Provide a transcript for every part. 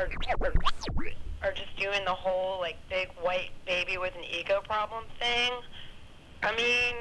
are are just doing the whole like big white baby with an ego problem thing. I mean.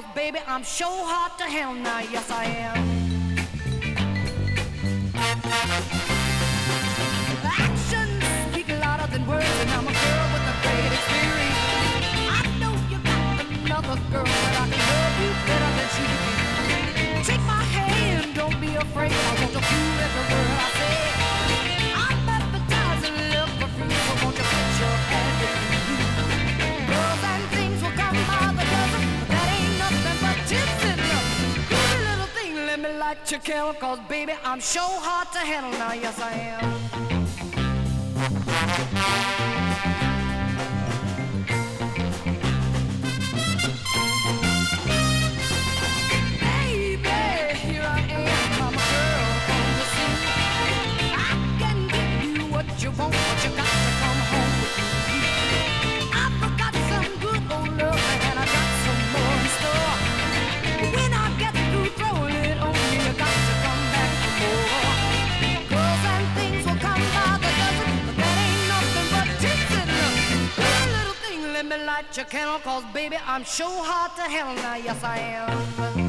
Cause baby, I'm so hot to hell now, yes I am. to kill, cause baby, I'm so hard to handle now, yes I am. your kennel, cause baby, I'm so hot to hell now, yes I am.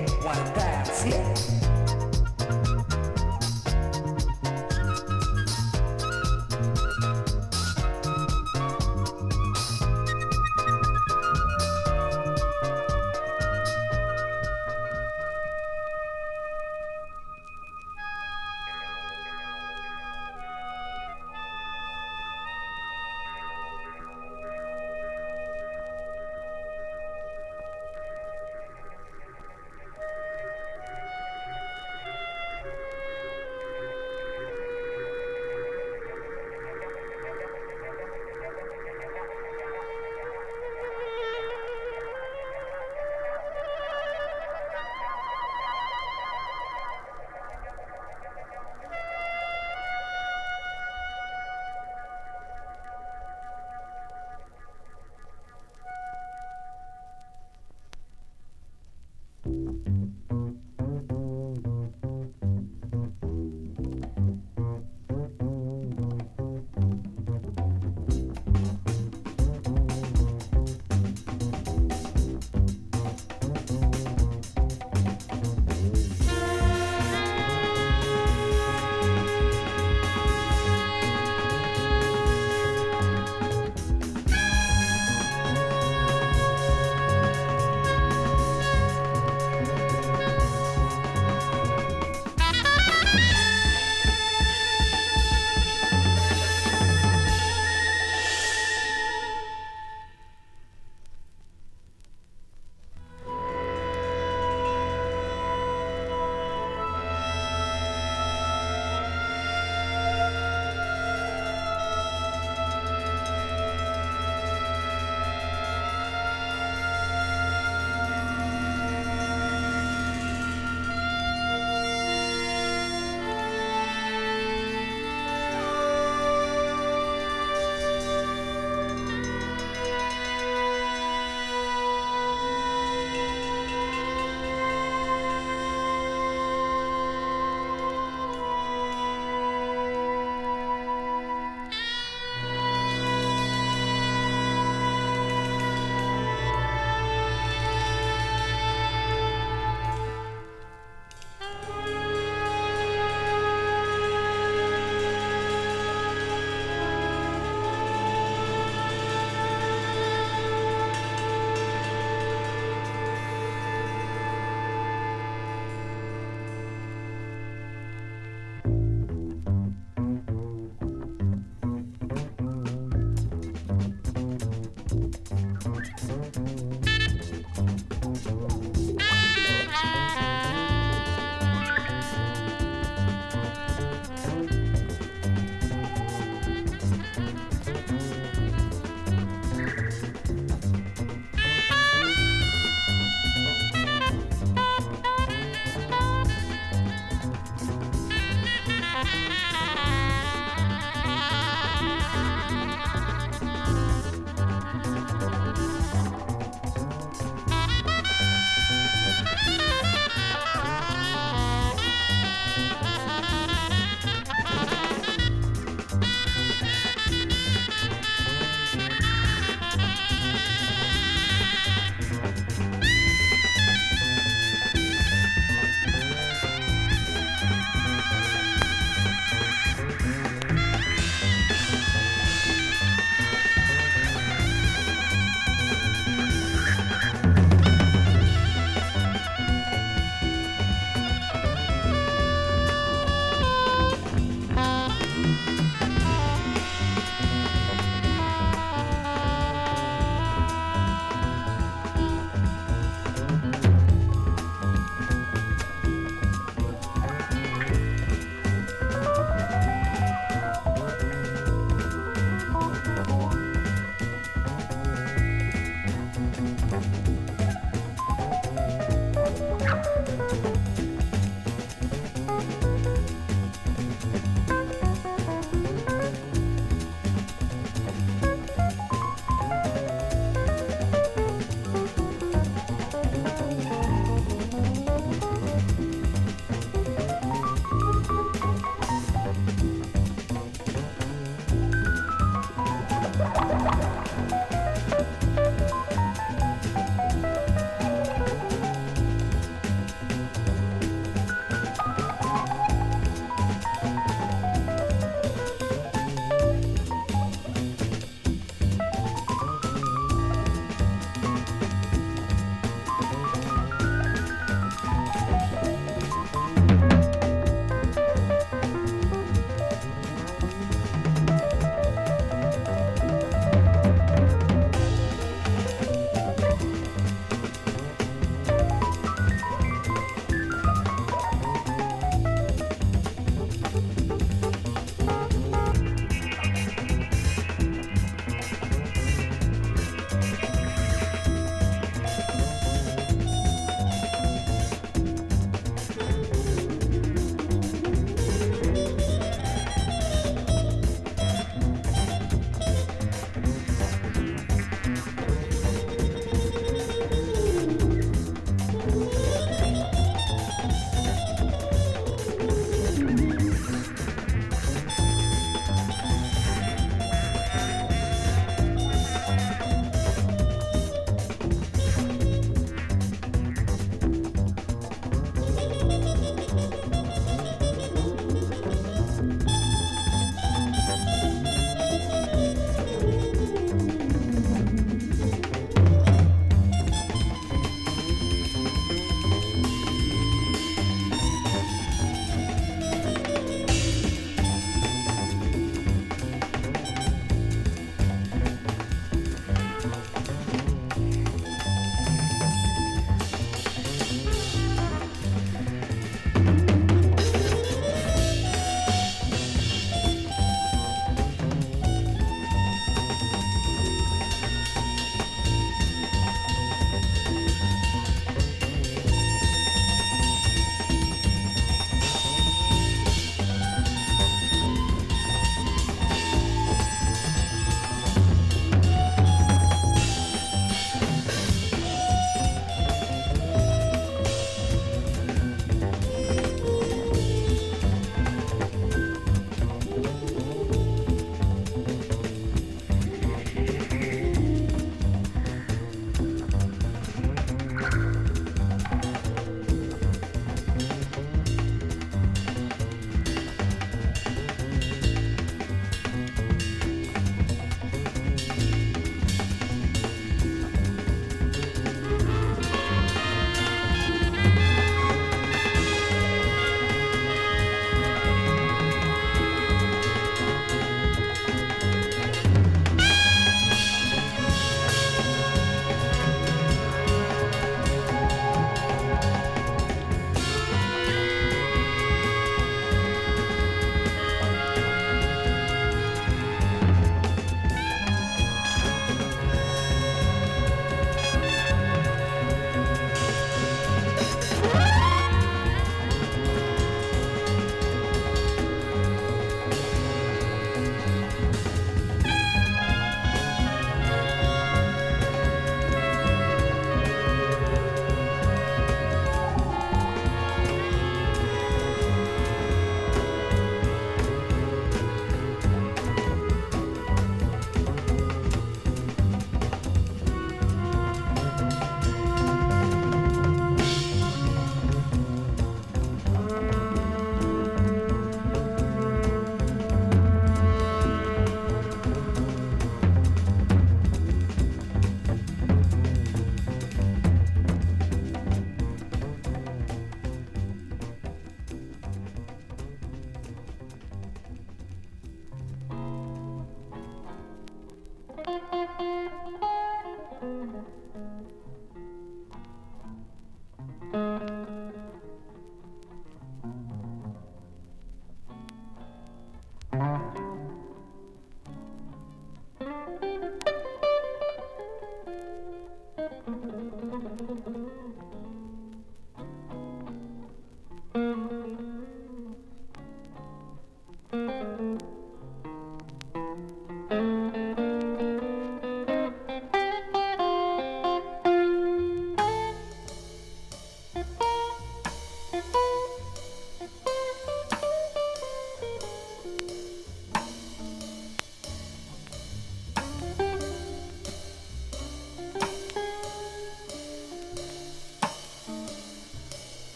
make one dance, yeah.